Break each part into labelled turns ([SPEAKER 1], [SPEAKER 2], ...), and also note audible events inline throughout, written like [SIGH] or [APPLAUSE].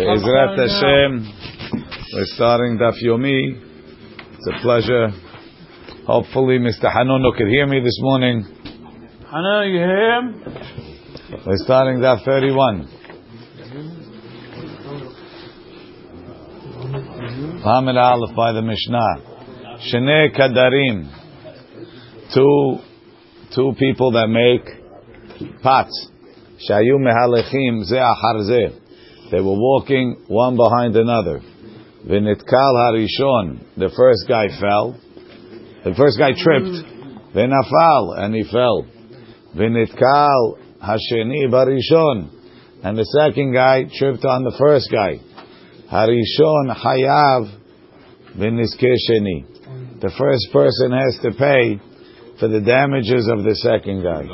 [SPEAKER 1] Ezrat Hashem, we're starting Daf Yomi. It's a pleasure. Hopefully, Mr. Hanono could hear me this morning.
[SPEAKER 2] Hanan, you hear him?
[SPEAKER 1] We're starting Daf 31. Lamed Aleph by the Mishnah. Shnei Kadarim. Two, two people that make pots. Shayu mehalechim ze achar ze. They were walking one behind another. V'nitkal harishon. The first guy fell. The first guy tripped. Hmm. V'nafal. And he fell. V'nitkal hasheni barishon. And the second guy tripped on the first guy. Harishon hayav v'niske sheni. The first person has to pay for the damages of the second guy.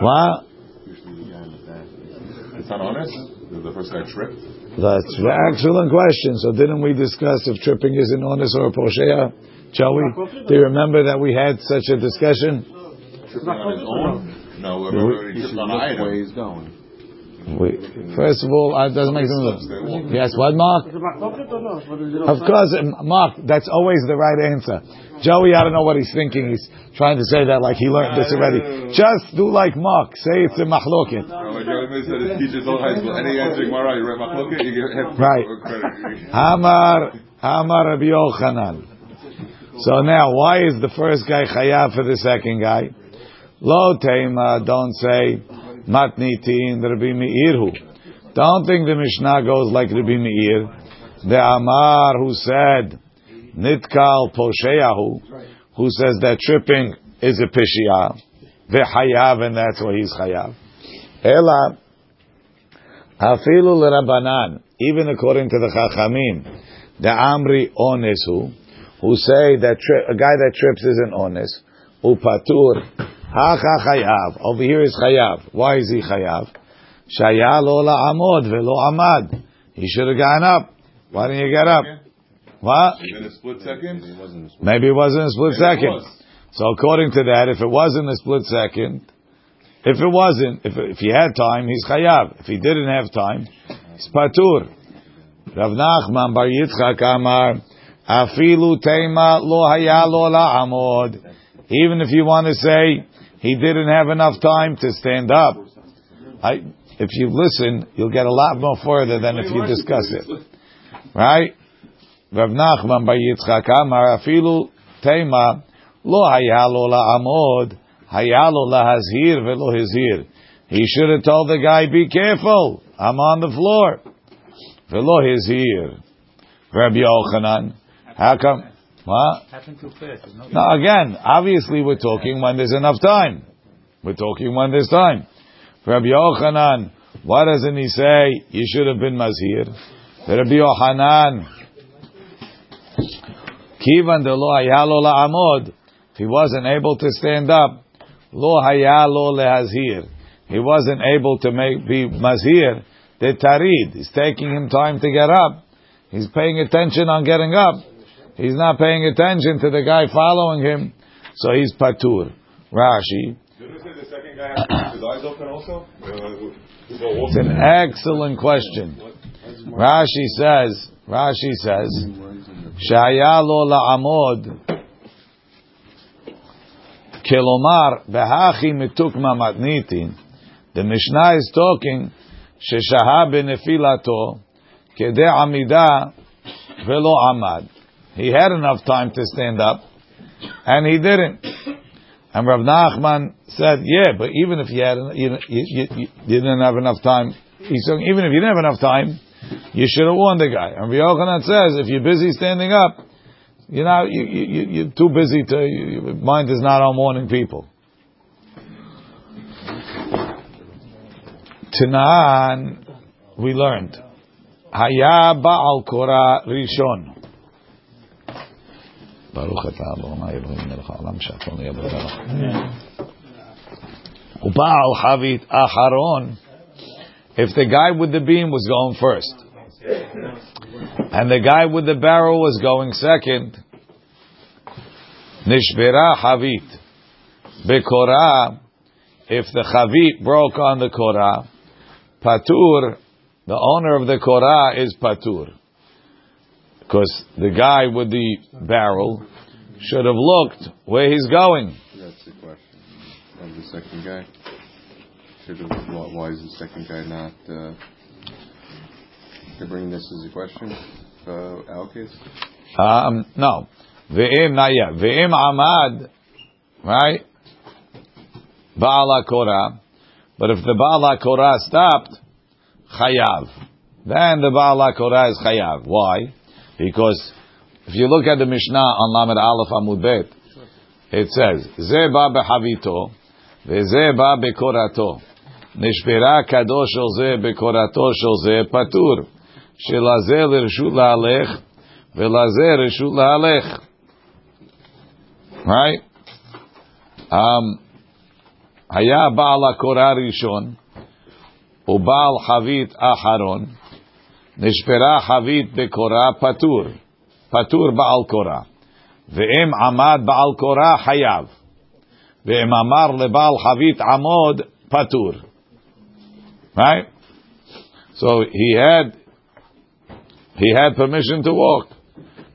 [SPEAKER 1] What?
[SPEAKER 3] It's not honest? The first guy tripped?
[SPEAKER 1] That's an excellent question. So didn't we discuss if tripping is an honest or a poshea? we? do you remember that we had such a discussion?
[SPEAKER 3] Tripping on his own? No, remember he tripped on an item.
[SPEAKER 4] Where he's going.
[SPEAKER 1] We, first of all, it doesn't make sense. Yes, what, Mark?
[SPEAKER 2] Is it back or not? What is it?
[SPEAKER 1] Of course, Mark. That's always the right answer. Joey, I don't know what he's thinking. He's trying to say that like he learned this already. Just do like Mark. Say it's a mahloket.
[SPEAKER 3] Rabbi Jeremy said his teachers all high school. Any answering Mara, you read Machloket, you get half
[SPEAKER 1] Right. Hamar, Hamar Rabbi Yochanan. So now, why is the first guy chayav for the second guy? Lo tema, don't say matnitin Rabbi Meirhu. Don't think the Mishnah goes like Rabbi Meir. The Amar who said nitkal posheyahu, who says that tripping is a pishiyah, v'chayav, and that's why he's chayav. Ela Afilu l'Rabanan, even according to the Chachamim, the Amri onesu, who say that tri- a guy that trips isn't honest, upatur, hacha chayav. Over here is chayav. Why is he chayav? Shaya lo la'amod velo amad. He should have gone up. Why didn't you get up? What?
[SPEAKER 3] In a split second?
[SPEAKER 1] Maybe it wasn't a split second. So according to that, if it wasn't a split second, if it wasn't, if if he had time, he's chayav. If he didn't have time, he's patur. Rav Nachman Bar Yitzchak Amar, afilu tema lo haya lo la'amod. Even if you want to say he didn't have enough time to stand up, I, if you listen, you'll get a lot more further than if you discuss it. Right? Rav Nachman Bar Yitzchak Amar, afilu tema lo haya lo la'amod. Haya lo lahazhir velo. He should have told the guy, be careful, I'm on the floor. Velo hizhir. Rabbi Yochanan, how come? What?
[SPEAKER 2] Happened too fast. No-
[SPEAKER 1] Now again, obviously we're talking when there's enough time. We're talking when there's time. Rabbi Yochanan, why doesn't he say you should have been mazhir? Rabbi Yochanan, kivan de lo haya lo la'amod. If he wasn't able to stand up, lo haya lo lehazhir. He wasn't able to make be mazhir. The tarid. It's taking him time to get up. He's paying attention on getting up. He's not paying attention to the guy following him, so he's patur. Rashi.
[SPEAKER 3] Didn't say the second guy had [COUGHS] his eyes open also? Uh, uh,
[SPEAKER 1] it's an excellent question. Rashi says. Rashi says. Shaya lo la'amod. Kelomar behachi mitukma matnitin. The Mishnah is talking. Sheshaha benefilato. Kede amida velo amad. He had enough time to stand up, and he didn't. And Rav Nachman said, "Yeah, but even if you had, you, you, you, didn't have enough time, he's saying even if you didn't have enough time, you should have warned the guy." And Yochanan says, "If you're busy standing up, you know you, you, you- you're too busy to. You, your mind is not on warning people." Tanan, we learned, Haya Baal Korah Rishon. ברוך אתה אדוני אלוהים מלך העולם שהכל נהיה בדרך. ובעל חבית אחרון, if the guy with the beam was going first, and the guy with the barrel was going second, nishbera havit. Bekorah, if the chavit broke on the korah, patur the owner of the korah is patur. Because the guy with the barrel should have looked where he's going.
[SPEAKER 3] That's the question. Of the second guy. Should have, why, why is the second guy not, uh, to bring this as a question, uh, allocates?
[SPEAKER 1] Um, no. Ve'im, not yet. Ve'im amad, right? Baal korah. But if the Baal korah stopped, chayav. Then the Baal korah is chayav. Why? Because if you look at the Mishnah on Lamed Aleph Amud Bet, it says, Ze ba behavito, veze ba bekorato. נשברה קדוש של זה בקורתו של זה פטור, שלזה לרשות להלך ולזה רשות להלך. Right? Um, היה בעל הקורה ראשון ובעל חבית אחרון, נשברה חבית בקורה פטור, פטור בעל קורה. ואם עמד בעל קורה חייב, ואם אמר לבעל חבית עמוד פטור. Right? So he had he had permission to walk.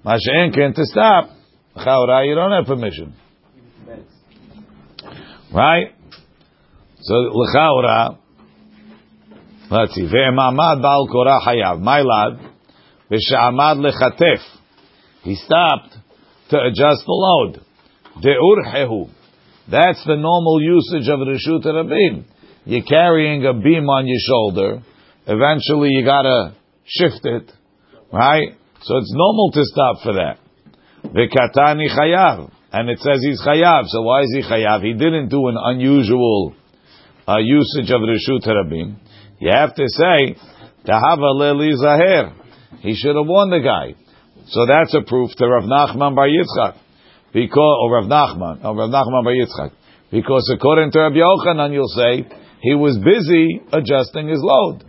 [SPEAKER 1] Masha'enkin to stop. Chaura, you don't have permission. Right? So l'chaura, let's see. Ve'emamad ba'al korah hayav. My lad, v'she'amad lechatef. He stopped to adjust the load. De'urhehu. That's the normal usage of Rishut Rabin. You're carrying a beam on your shoulder. Eventually, you gotta shift it, right? So it's normal to stop for that. V'katani chayav, and it says he's chayav. So why is he chayav? He didn't do an unusual uh, usage of reshut harabim. You have to say tahava leli zaher. He should have warned the guy. So that's a proof to Rav Nachman Bar Yitzchak, because or Rav Nachman or Rav Nachman Bar Yitzchak. Because according to Rabbi Yochanan, you'll say he was busy adjusting his load.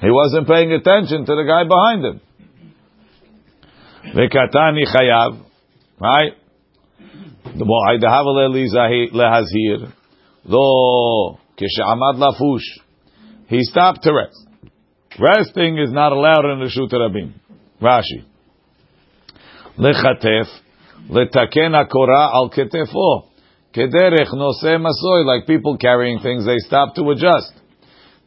[SPEAKER 1] He wasn't paying attention to the guy behind him. Vekatani chayav, right? lehazir, though kishamad lafush, he stopped to rest. Resting is not allowed in the Shut Rabim. Rashi. Lechatef, letaken akora al ketefo. Kederech nose masoy, like people carrying things, they stop to adjust.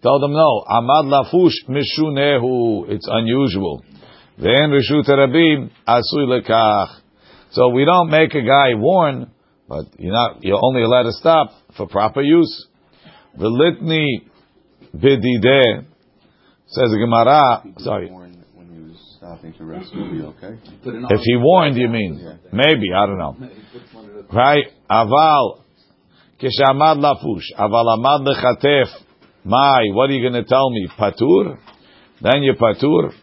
[SPEAKER 1] Tell them no. Amad lafush mishunehu. It's unusual. Then reshut rabim asui lekach. So we don't make a guy warn, but you're not. You're only allowed to stop for proper use. The litni bidideh says the Gemara. Sorry.
[SPEAKER 3] When he was stopping to rest, would be okay?
[SPEAKER 1] If he warned, you mean? Maybe I don't know. Right? Aval kishamad lafush. Aval amad lechatef. My, what are you going to tell me? Patur? Then you patur?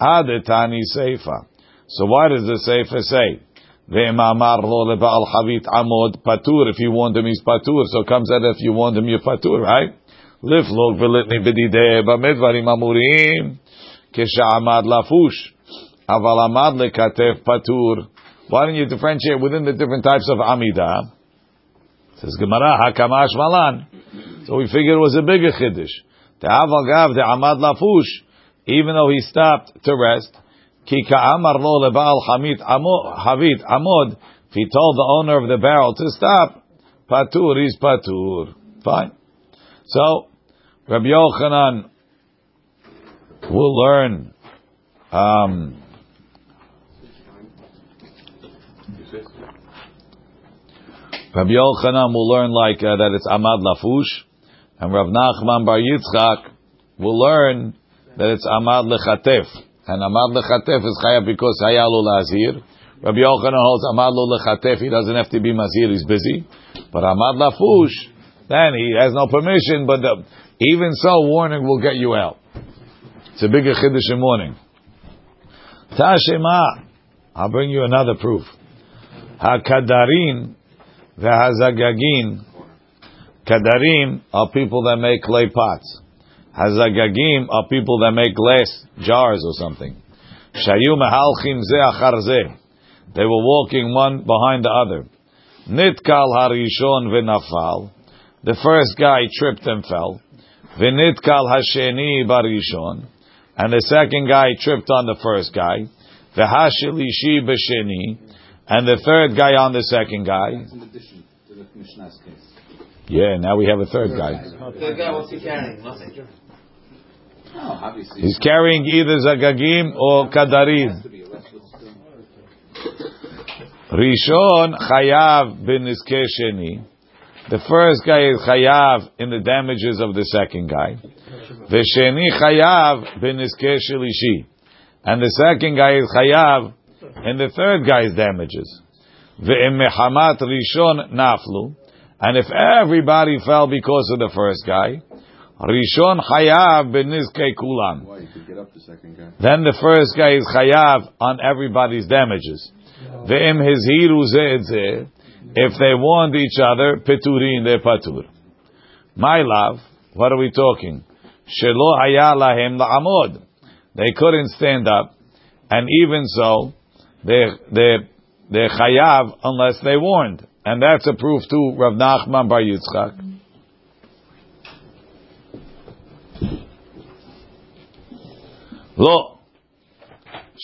[SPEAKER 1] Adetani seifa. So why does the seifa say? Ve'emamar lo leba'al chavit amod patur. If you warned him, he's patur. So comes out if you warned him, you're patur, right? Liflog v'litni b'dideh b'medvarim amurim. Kisha'amad lafush. Aval amad lekatef patur. Why don't you differentiate within the different types of amida? Says Gemara, hakamash malan. So we figured it was a bigger chiddush. The avagav, the amad lafush, even though he stopped to rest, ki ka'amar lo lebaal hamit havit amod, if he told the owner of the barrel to stop, patur is patur. Fine. So, Rabbi Yochanan will learn, um, Rabbi Yochanan will learn like uh, that it's Amad Lafush, and Rav Nachman Bar Yitzchak will learn that it's Amad Lechatef, and Amad Lechatef is Chayav because Hayalu Lazir. Rabbi Yochanan holds Amad Lo Lechatef, he doesn't have to be Mazir, he's busy. But Amad Lafush, then he has no permission, but the, even so, warning will get you out. It's a bigger Chiddush in morning. Tashema, I'll bring you another proof. HaKadarin v'hazagagin. Kadarim are people that make clay pots. Hazagagim are people that make glass jars or something. Shayu mehalchim ze achar ze. They were walking one behind the other. Nitkal harishon v'nafal. The first guy tripped and fell. V'nitkal hasheni barishon, and the second guy tripped on the first guy. V'hashilishi b'sheni, and the third guy on the second guy.
[SPEAKER 4] in addition to the Mishnah's case.
[SPEAKER 1] Yeah, now we have a third guy.
[SPEAKER 5] The guy, what's he carrying? Nothing.
[SPEAKER 4] No, obviously.
[SPEAKER 1] He's carrying either zagagim or kadarim.
[SPEAKER 4] to be a restless stone.
[SPEAKER 1] Rishon chayav bin sheni. The first guy is chayav in the damages of the second guy. V'sheni chayav bin shelishi. And the second guy is chayav in the third guy's damages. Rishon naflu. And if everybody fell because of the first guy, Rishon chayav bin kulam.
[SPEAKER 3] Why you could get up the?
[SPEAKER 1] Then the first guy is chayav on everybody's damages. Ve'im hizhiru. If they warned each other, peturin they patur. My love, what are we talking? Shelo haya lahem la'amod. They couldn't stand up, and even so, they they they chayav unless they warned, and that's a proof to Rav Nachman Bar Yitzchak. Lo,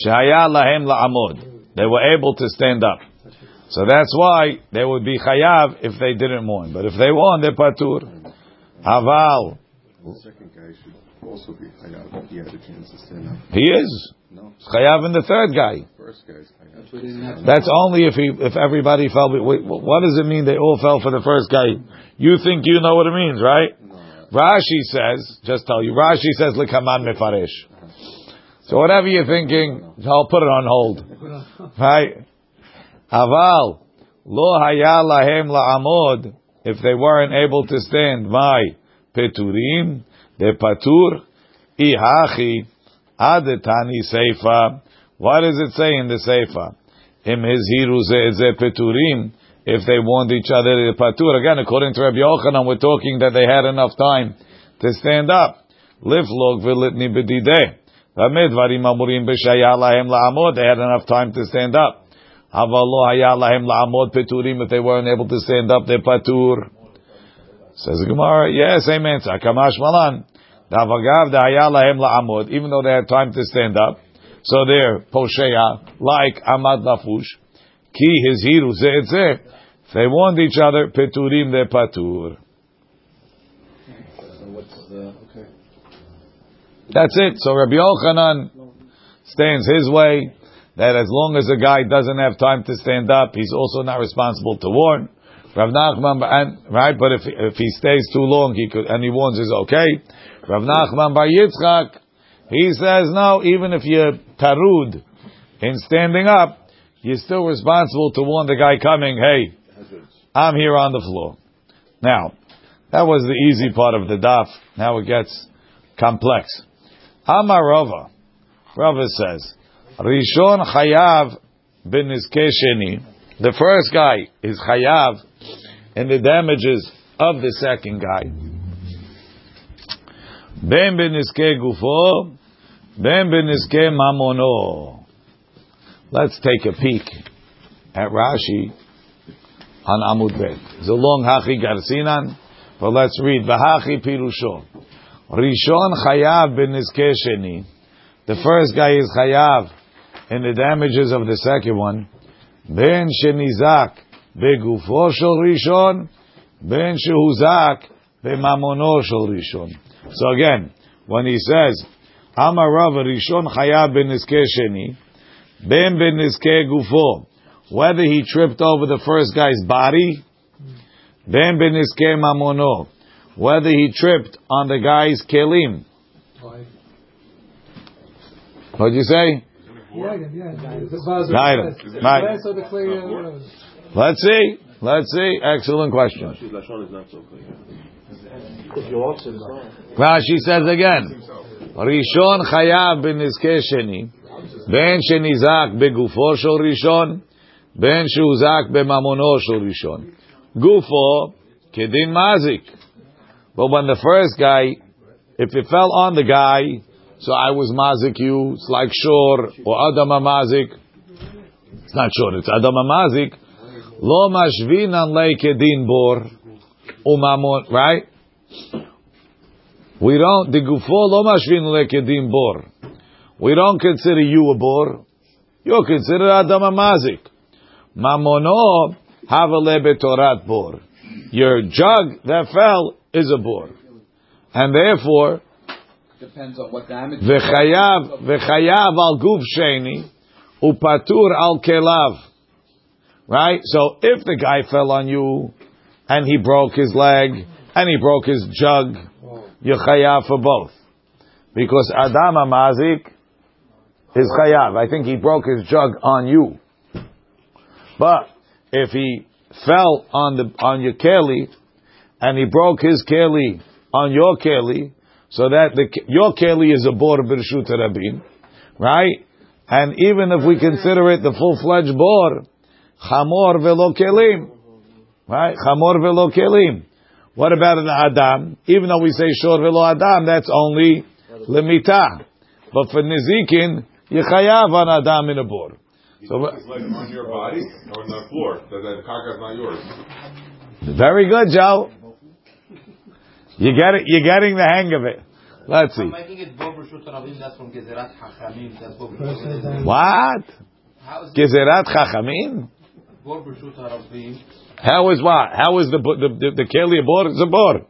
[SPEAKER 1] shaya lahem la'amod. They were able to stand up. So that's why they would be chayav if they didn't warn. But if they warned, they're patur. Aval.
[SPEAKER 3] The second guy should also be chayav. He had a chance to stand up.
[SPEAKER 1] He is.
[SPEAKER 3] No,
[SPEAKER 1] Chayav in the third guy.
[SPEAKER 3] first guy's chayav.
[SPEAKER 4] That's why they didn't have
[SPEAKER 1] That's only if he, if everybody fell. Wait, what does it mean they all fell for the first guy? You think you know what it means, right?
[SPEAKER 3] No,
[SPEAKER 1] Rashi says, just tell you, Rashi says, likaman mefaresh. Uh-huh. So whatever you're thinking, I'll put it on hold. [LAUGHS] Right? Aval, lo haya lahem la'amod, if they weren't able to stand, my peturim, de patur, ihachi, adetani seifa. What does it say in the seifa? Im hizhiru ze peturim, if they warned each other, de patur. Again, according to Rabbi Yochanan, we're talking that they had enough time to stand up. Liflog v'litni b'dideh. They had enough time to stand up. If they weren't able to stand up, they're patur. Says Gemara, yeah, same. Even though they had time to stand up, so they're posheya like amad lafush. If they warned each other, peturim they're patur.
[SPEAKER 4] So what's the okay?
[SPEAKER 1] That's it. So Rabbi Yochanan stands his way that as long as a guy doesn't have time to stand up, he's also not responsible to warn. Rav Nachman, and, right? But if if he stays too long, he could and he warns is okay. Rav Nachman Bar Yitzchak, he says no. Even if you're tarud in standing up, you're still responsible to warn the guy coming. Hey, I'm here on the floor. Now, that was the easy part of the daf. Now it gets complex. Amar Rava. Rava says, Rishon Chayav bin Sheni. The first guy is Chayav in the damages of the second guy. Ben ben gufo, ben ben mamono. Let's take a peek at Rashi on Amud Bet. It's a long Hachi Garsinan, but let's read. Vahachi Pirusho. Rishon Chayav ben Sheni. The first guy is Chayav in the damages of the second one. Ben Shenizak begufo shel Rishon, ben Shehuzak bemamono shel Rishon. So again, when he says, Amar Rav Rishon Chayav ben Sheni, ben ben gufo, whether he tripped over the first guy's body, ben ben mamono, whether he tripped on the guy's kelim. What'd you say? Neither. Let's see. Let's see. Excellent question. Rashi says again, Rishon chayav b'nizkei sheni, ben shenizak begufo shel rishon, ben shuzak b'mamono shel rishon. Gufo kedin mazik. But when the first guy, if it fell on the guy, so I was mazik you, it's like shor, or adama mazik. It's not shor, it's adama mazik. Lo mashvinan le kedin bor, umamon, right? We don't, the gufo lo mashvin lekedim bor. We don't consider you a bor. You're considered adam amazik. Mamono havale betorat bor. Your jug that fell is a bor. And therefore,
[SPEAKER 4] Depends on what damage.
[SPEAKER 1] v'chayav, v'chayav al guf sheni, upatur al kelav. Right? So if the guy fell on you, and he broke his leg, and he broke his jug, you're chayav for both. Because Adam Amazik is chayav. I think he broke his jug on you. But if he fell on the on your keli, and he broke his keli on your keli, so that the your keli is a bor b'rshut rabin, right? And even if we consider it the full fledged bor, chamor velo kelim, right? Chamor velo kelim. What about an adam? Even though we say shor velo adam, that's only limita. But for nizikin, you chayav on adam in a bor. So
[SPEAKER 6] It's like on your body or on the floor. That the karka is not yours.
[SPEAKER 1] very good, Joe. You get it. You're getting the hang of it. Let's see.
[SPEAKER 5] I'm making Bob Rishut Rabim, that's from Gezerat Hachamim, that's Bob Rishut
[SPEAKER 1] What?
[SPEAKER 5] How is it
[SPEAKER 1] Gezerat chachamim?
[SPEAKER 5] Bob Rishut Rabim?
[SPEAKER 1] How is what? How is the the the, the keli a bor? It's a bor.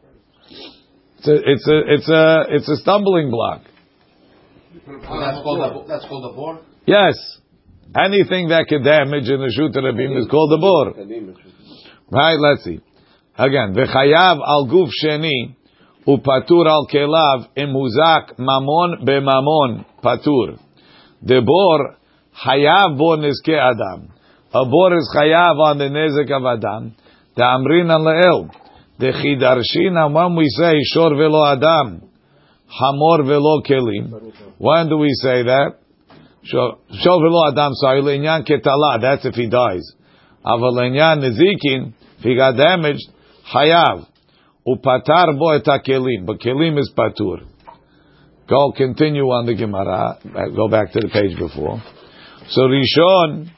[SPEAKER 1] It's a it's a it's a it's a stumbling block.
[SPEAKER 5] Oh, that's called a, that's called a board?
[SPEAKER 1] Yes. Anything that could damage in the shoot rabim is called a bor. Right? Let's see. Again, v'chayav al guf sheni upatur al kelav imuzak mamon b'mamon patur. The bor hayav bo nizke adam. A is chayav on the nezek of adam. The amrin al leel. The chidarshin when we say shor velo adam, hamor velo kelim. When do we say that? Shor velo adam. Sorry, le'inyan ketala. That's if he dies. Aval le'inyan nezikin. If he got damaged, hayav. Upatar bo et kelim. But kelim is patur. Go continue on the Gemara. Uh, Go back to the page before. So Rishon,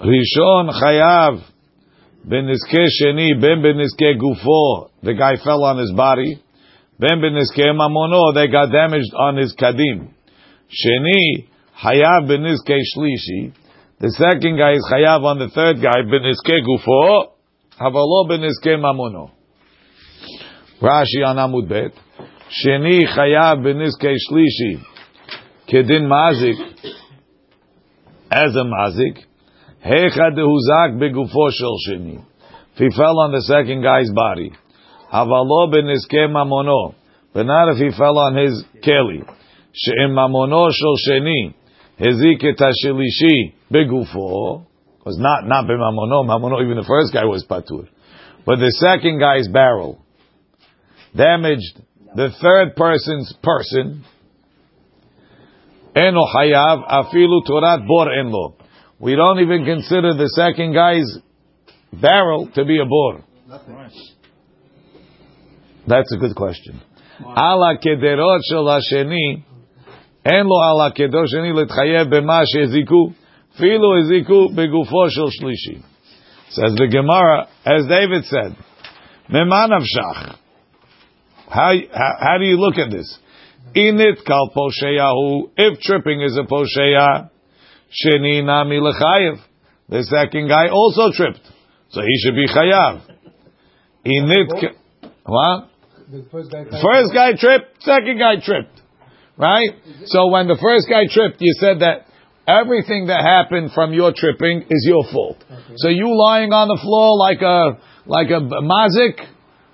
[SPEAKER 1] Rishon chayav beniske sheni ben beniske gufo. The guy fell on his body. Ben beniske mamono. They got damaged on his kadim. Sheni hayav beniske shlishi. The second guy is chayav on the third guy beniske gufo. Havalo beniske mamono. Rashi on Amud Bet. Sheni chayav beniske shlishi. Kedin mazik. As a mazik. Hecha dehuzak begufo shel sheni. If he fell on the second guy's body. Havalo beniske mamono. But not if he fell on his keli. She'im mamono shel sheni. Hezik et begufo. Was not, not b'mamono. Mamono, even the first guy was patur. But the second guy's barrel damaged the third person's person. Eno hayav afilu torat bor enlo. We don't even consider the second guy's barrel to be a bor. That's a good question. Ala kederot shel hasheni, en lo ala kederot sheni letchayev b'ma sheziku, filu eziku begufo shel shlishi. Says the Gemara, as David said, Meman avshach. How, how, do you look at this? Init kal posheyahu, if tripping is a posheya, sheni nami lechayev. The second guy also tripped. So he should be chayav. Init, what?
[SPEAKER 2] The first guy.
[SPEAKER 1] First guy tripped, second guy tripped. Right? So when the first guy tripped, you said that everything that happened from your tripping is your fault. So you lying on the floor like a, like a mazik,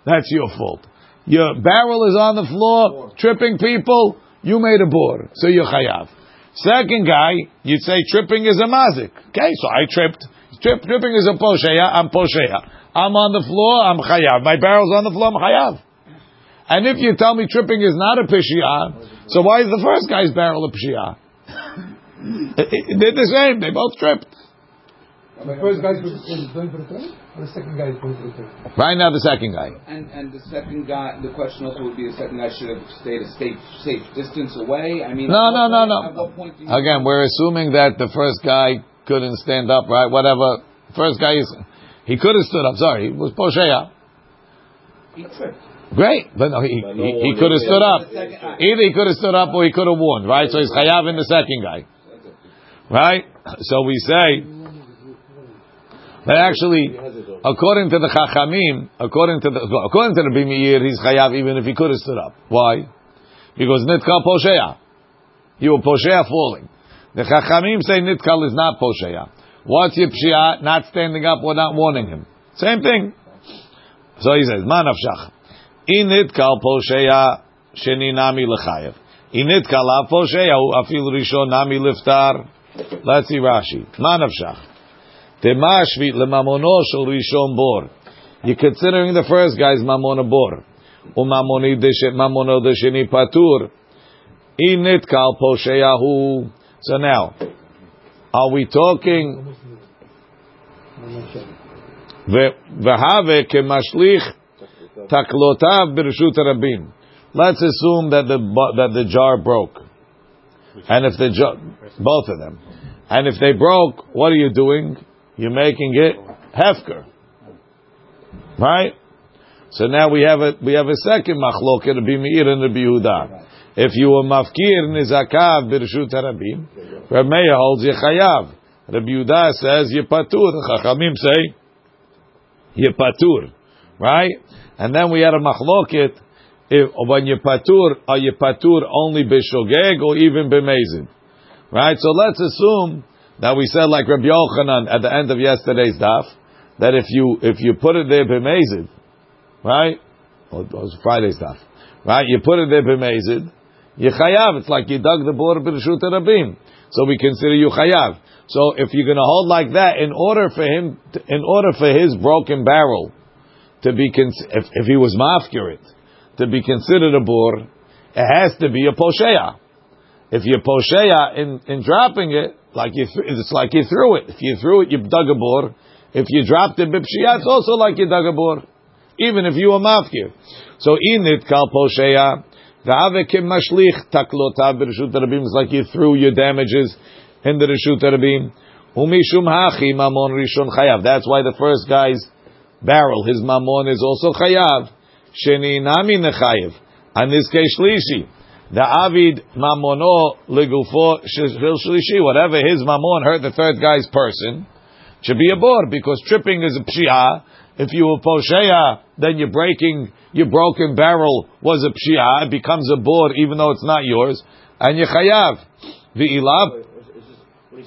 [SPEAKER 1] that's your fault. Your barrel is on the floor, tripping people, you made a bor, so you're chayav. Second guy, you'd say tripping is a mazik. Okay, so I tripped. Trip, tripping is a posheya, I'm posheya. I'm on the floor, I'm chayav. My barrel's on the floor, I'm chayav. And if you tell me tripping is not a pishia, so why is the first guy's barrel a pishia? [LAUGHS] They're the same. They both tripped.
[SPEAKER 2] The first guy is going for the third, or the second guy is going for the third?
[SPEAKER 1] Right now, the second guy.
[SPEAKER 4] And and the second guy, the question also would be the second guy should have stayed a safe safe distance away. I mean,
[SPEAKER 1] No, no, no,
[SPEAKER 4] point-
[SPEAKER 1] no.
[SPEAKER 4] At what point
[SPEAKER 1] Again, we're assuming that the first guy couldn't stand up, right? Whatever. First guy is, he could have stood up. Sorry, he was posheya. Great, but no, he, he, he could have stood up. Either he could have stood up or he could have won, right? So he's chayav in the second guy, right? So we say that actually, according to the chachamim, according to the according to the he's chayav even if he could have stood up. Why? Because nitkal posheya, you were posheya falling. The chachamim say nitkal is not posheya. What's your pshia? Not standing up or not warning him. Same thing. So he says, manafshach. Initkal posheya sheni nami lechayev. Initkal av posheya hu afil rishon nami liftar. Let's see Rashi. Manavshach. Temashvi lemamono shel rishon bor. You're considering the first guy's mamona bor. Umamoni mamono desheni patur. Initkal posheya hu. So now, are we talking v'have kemashlich taklotav b'reshut rabim. Let's assume that the that the jar broke, and if they jar, both of them, and if they broke, what are you doing? You're making it hefker, right? So now we have a we have a second machloket Rabbi Meir and Rabbi Yehuda. If you were mafkir nizakav b'reshut rabim, Rabbi Meir holds yechayav. Rabbi Yehuda says yepatur. Chachamim say yepatur, right? And then we had a machloket if, when you patur, are you patur only b'shogeg or even b'mezid? Right? So let's assume that we said like Rabbi Yochanan at the end of yesterday's daf, that if you, if you put it there b'mezid, right? Or it was Friday's daf, right? You put it there b'mezid, you chayav. It's like you dug the border b'reshut rabim. So we consider you chayav. So if you're going to hold like that, in order for him, to, in order for his broken barrel to be, cons- if, if he was mafkirit, to be considered a bor, it has to be a posheya. If you're posheya in, in dropping it, like you, th- it's like you threw it. If you threw it, you dug a bor. If you dropped it bipshia, it's also like you dug a bor. Even if you were mafkir. So init kal posheya, v'ave kim mashlich taklotav b'reshut rabim, it's like you threw your damages in the reshut rabim. Umishum hachi mamon rishon chayav. That's why the first guy's barrel, his mamon is also chayav. Sheni nami nechayev. And this case shlishi. The avid mamono legufo shel shlishi. Whatever his mamon hurt the third guy's person should be a bor because tripping is a pshia. If you were posheya, then you're breaking your broken barrel was a pshia. It becomes a bor even though it's not yours. And you chayav. V'ilav.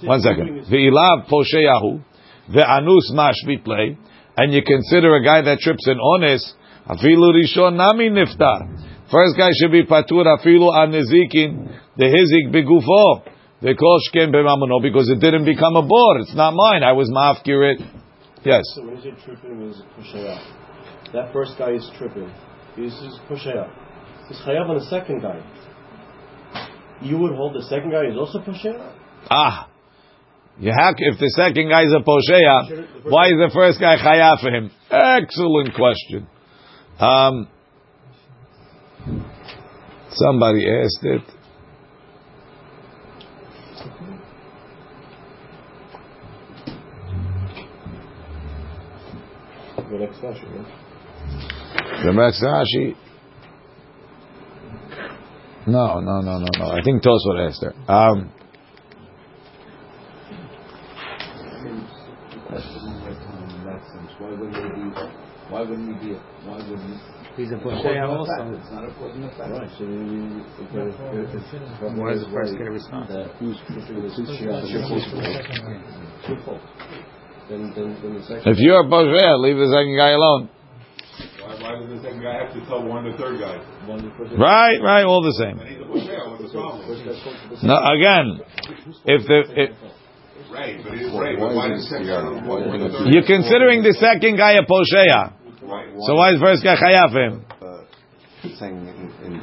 [SPEAKER 1] One second. V'ilav posheyahu. Ve'anus mash bitlei. And you consider a guy that trips an ones. Afilu rishon nami niftar. First guy should be patur afilu anezikin the hizik begufo. The koshken b'mamono because it didn't become a bor. It's not mine. I was mafkir it. Yes.
[SPEAKER 7] So when you say tripping means pushing out. That first guy is tripping. He's just out. He's chayav on the second guy. You would hold the second guy is also out?
[SPEAKER 1] Ah. You have, if the second guy is a posheya, why is the first guy chayav for him? Excellent question. Um, somebody asked it.
[SPEAKER 7] The next Rashi?
[SPEAKER 1] The next Rashi. No, no, no, no, no. I think Tosfot asked her. Um,
[SPEAKER 4] Why wouldn't he be? Why wouldn't he be? Why wouldn't he?
[SPEAKER 5] He's a
[SPEAKER 4] It's
[SPEAKER 5] posheya also.
[SPEAKER 4] not a cause and effect.
[SPEAKER 7] Right, so you, you, if, if, if,
[SPEAKER 5] Why is the first guy responsible?
[SPEAKER 7] That who's tripping is shia, it's your fault. It's your fault. Then, then, then the second.
[SPEAKER 1] if you're a posheya, leave the second guy alone.
[SPEAKER 6] Why, why does the second guy have to tell one the third guy?
[SPEAKER 7] one the
[SPEAKER 1] Right, right, all the same.
[SPEAKER 6] And he's a Bosher, what's the problem?
[SPEAKER 7] First guy's fault for the
[SPEAKER 1] No, again, if the if,
[SPEAKER 6] Right, but he's right, but why does the second guy have to tell one the third
[SPEAKER 1] you're considering the second guy a posheya,
[SPEAKER 6] Right.
[SPEAKER 1] So why is first guy him?
[SPEAKER 3] Uh, saying in, in,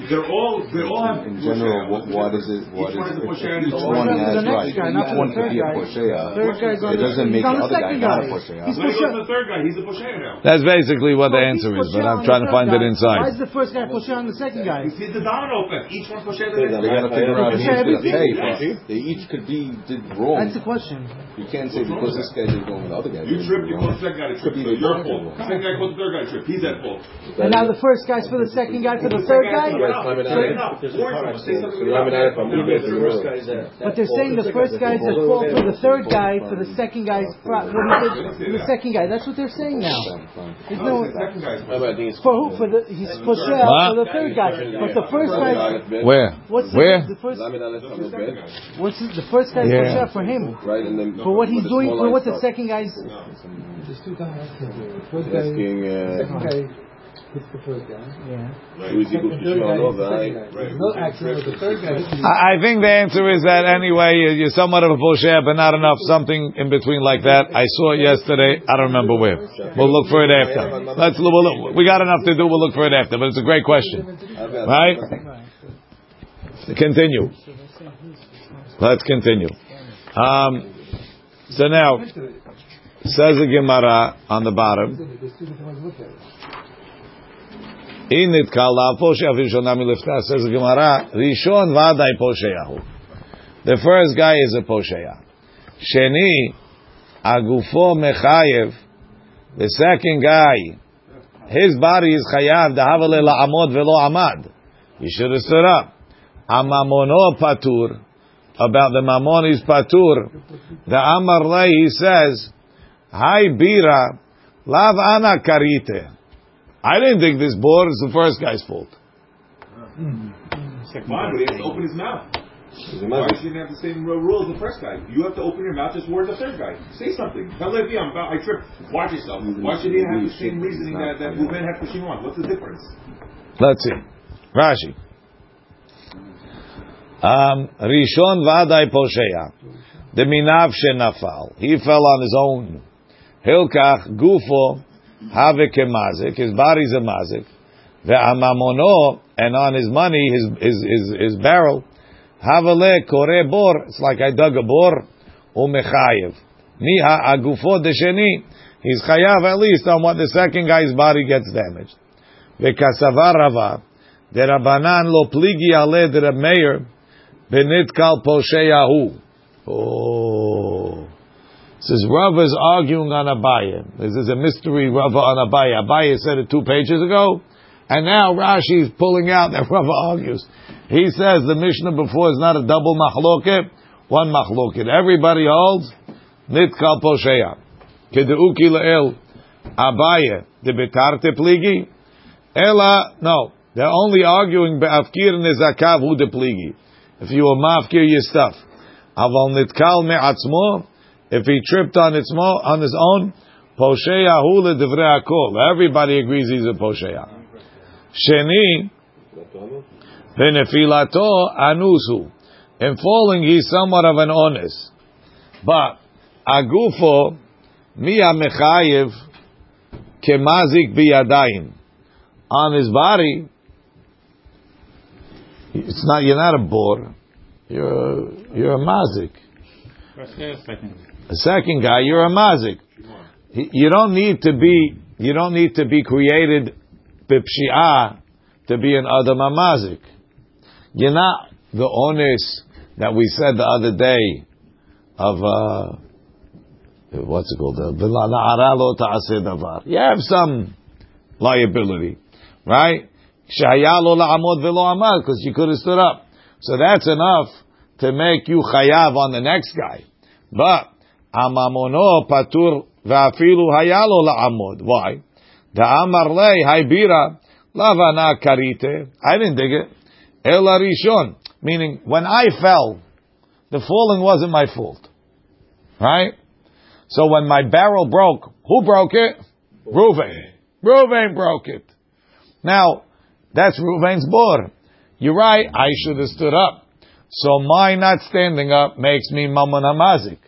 [SPEAKER 6] They're all, they all have.
[SPEAKER 3] in general, what, what is it? What
[SPEAKER 6] Each
[SPEAKER 3] is
[SPEAKER 6] one is a
[SPEAKER 3] it?
[SPEAKER 6] Poshea
[SPEAKER 3] If each one has
[SPEAKER 2] the next
[SPEAKER 3] right.
[SPEAKER 2] guy, not
[SPEAKER 3] Each
[SPEAKER 2] the
[SPEAKER 3] one
[SPEAKER 2] third
[SPEAKER 3] could be a
[SPEAKER 2] guy.
[SPEAKER 3] Poshea.
[SPEAKER 2] Third guy's on
[SPEAKER 3] It doesn't
[SPEAKER 2] he's
[SPEAKER 3] make the
[SPEAKER 2] the
[SPEAKER 3] other guy
[SPEAKER 2] second
[SPEAKER 3] not a
[SPEAKER 2] guy.
[SPEAKER 3] Poshea.
[SPEAKER 2] He's
[SPEAKER 6] When he goes
[SPEAKER 2] Poshea.
[SPEAKER 6] to the third guy, he's a Poshea now.
[SPEAKER 1] That's basically what the answer is, but I'm trying to find
[SPEAKER 2] third
[SPEAKER 1] it
[SPEAKER 2] guy. Why is the first guy Poshea on the second guy?
[SPEAKER 6] He's the domino effect. Each one Poshea the
[SPEAKER 7] They
[SPEAKER 6] next
[SPEAKER 3] They gotta figure out who's
[SPEAKER 2] Poshea
[SPEAKER 3] gonna pay. They each could be did wrong.
[SPEAKER 2] That's the question.
[SPEAKER 3] You can't say because this guy did wrong, the other guy
[SPEAKER 6] You
[SPEAKER 3] didn't
[SPEAKER 6] tripped,
[SPEAKER 3] do
[SPEAKER 6] you
[SPEAKER 3] wrong.
[SPEAKER 6] called the second guy to trip.
[SPEAKER 3] Could be
[SPEAKER 6] So
[SPEAKER 3] the
[SPEAKER 6] your fault. The second guy called the third guy to trip. He's at fault.
[SPEAKER 2] And now the first guy's for the second guy for the third guy? But they're saying the first guy's at fault for the third guy for the second guy's pro- what the second guy. That's what they're saying now. There's no for who? For the he's Poshea for the third guy. But the first guy
[SPEAKER 1] Where?
[SPEAKER 2] what's the,
[SPEAKER 1] Where?
[SPEAKER 2] the first what's the, the first guy's
[SPEAKER 1] Yeah.
[SPEAKER 2] Poshea for him?
[SPEAKER 3] Right, and then
[SPEAKER 2] For what he's doing for what the second guy's There's two guys.
[SPEAKER 3] Asking, uh,
[SPEAKER 2] second guy hits the first guy. Yeah.
[SPEAKER 3] who is equal to
[SPEAKER 2] Third guy
[SPEAKER 3] Shimon
[SPEAKER 2] hits the second guy. There's no accident with the third guy. hits the-
[SPEAKER 1] I I think the answer is that anyway, you- you're somewhat of a Poshea, but not enough, something in between like that. I saw it yesterday. I don't remember where. We'll look for it after. Let's, we'll look, we got enough to do. We'll look for it after, but it's a great question. Right? Continue. Let's continue. Um, so now, says the Gemara on the bottom,
[SPEAKER 2] in it
[SPEAKER 1] kala posheyav rishonam says the Gemara rishon vaday posheyahu. The first guy is a posheya. Sheni agufo mechayev. The second guy, his body is chayav dahavale la'amod velo amad. He should have stood up. Amamono patur. About the mamon is patur. The Amar Lay, he says, Hai bira, lav ana karite. I didn't think this board is the first guy's fault.
[SPEAKER 6] Fine, but he has to open his mouth. Why shouldn't he have the same rule as the first guy? You have to open your mouth just word the third guy. Say something. Tell Levi, I'm about, I tripped. Watch yourself. Why should he have the same reasoning that, that Ruben had for Shimon? What's the difference?
[SPEAKER 1] Let's see. Rashi. Um, Rishon vadai poshea. The minav shenafal. He fell on his own. Hilkach gufo have mazik, His body's a mazik. Ve'amamono, and on his money, his his his, his barrel, havale kore bor. It's like I dug a bor. Umechayev. Niha agufo desheni. He's chayav at least on what the second guy's body gets damaged. Ve'kasavar rava. Derabanan lo pligi ale derameir benitkal posheyahu. Oh. Says Rava is arguing on Abaye. This is a mystery Rava on Abaye. Abaye said it two pages ago, and now Rashi is pulling out that [LAUGHS] Rava argues. He says the Mishnah before is not a double machloket, one machloket. Everybody holds nitkal posheya. Kedeuki leel Abaye de betarte pligi. Ela no, they're only arguing be'afkir nezakav hu de pligi. If you were mafkir your stuff, aval nitkal me'atzmo. If he tripped on its mo, on his own, posheya hu le'divrei hakol. Everybody agrees he's a posheya. Sheni benefilato anusu. In falling, he's somewhat of an honest. But agufo miya mechayev kemazik biyadayim. On his body, it's not. You're not a bor. You're you're a mazik. The second guy, you're a mazik. You don't need to be. You don't need to be created bipshia to be an adam mazik. You're not the honest that we said the other day of uh, what's it called? You have some liability, right? Because you could have stood up. So that's enough to make you chayav on the next guy. But amamono patur va'afilu hayalo la'amod. Why? The amar lei haibira lavana karite. I didn't dig it. Ela rishon. Meaning, when I fell, the falling wasn't my fault. Right? So when my barrel broke, who broke it? Reuven. Reuven broke it. Now, that's Reuven's bor. You're right, I should have stood up. So my not standing up makes me mammon hamazik.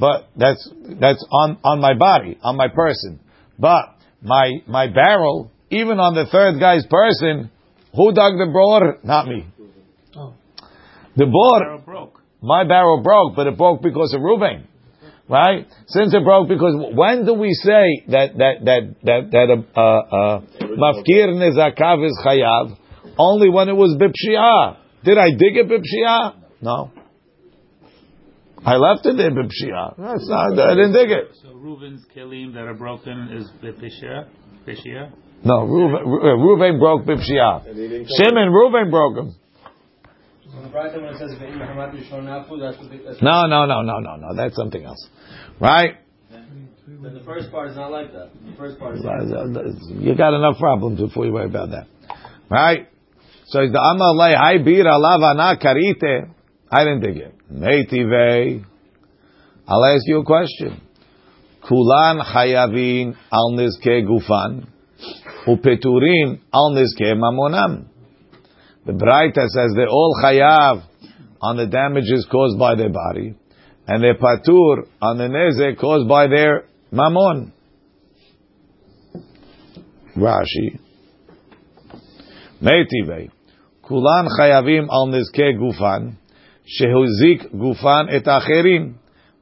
[SPEAKER 1] But that's that's on, on my body, on my person. But my my barrel, even on the third guy's person, Who dug the bor? Not me.
[SPEAKER 2] Oh.
[SPEAKER 1] The bor,
[SPEAKER 5] Barrel broke.
[SPEAKER 1] my barrel broke, but it broke because of Reuben. Right? Since it broke, because when do we say that that that that that uh, uh, mafkir nezakav is chayav? Only when it was bipshia. Did I dig it bipshia? No. I left it there bipshia. That's not. I didn't dig it.
[SPEAKER 5] So Reuven's kelim that are broken is bepishia. Pishia.
[SPEAKER 1] No, Reuven, Reuven broke bipshia.
[SPEAKER 7] And he
[SPEAKER 1] Shimon, Reuven broke him.
[SPEAKER 8] The Braita when it says "Ve'im Muhammad Rishon Nafu," that's what they, that's
[SPEAKER 1] No, no, no, no, no, no. That's something else, right?
[SPEAKER 8] But the first part is not like that. The first part is.
[SPEAKER 1] Uh, you got enough problems before you worry about that, right? So the Amalei I bir alav ana karite. I didn't dig it. Meitive. I'll ask you a question. Kulan chayavin al nizke gufan upeturin al nizke mamonam. The Braita says they all chayav on the damages caused by their body, and they patur on the nezek caused by their mamon. Rashi. Meitive. Kulan chayavim al nizke gufan, shehuzik gufan et acherim,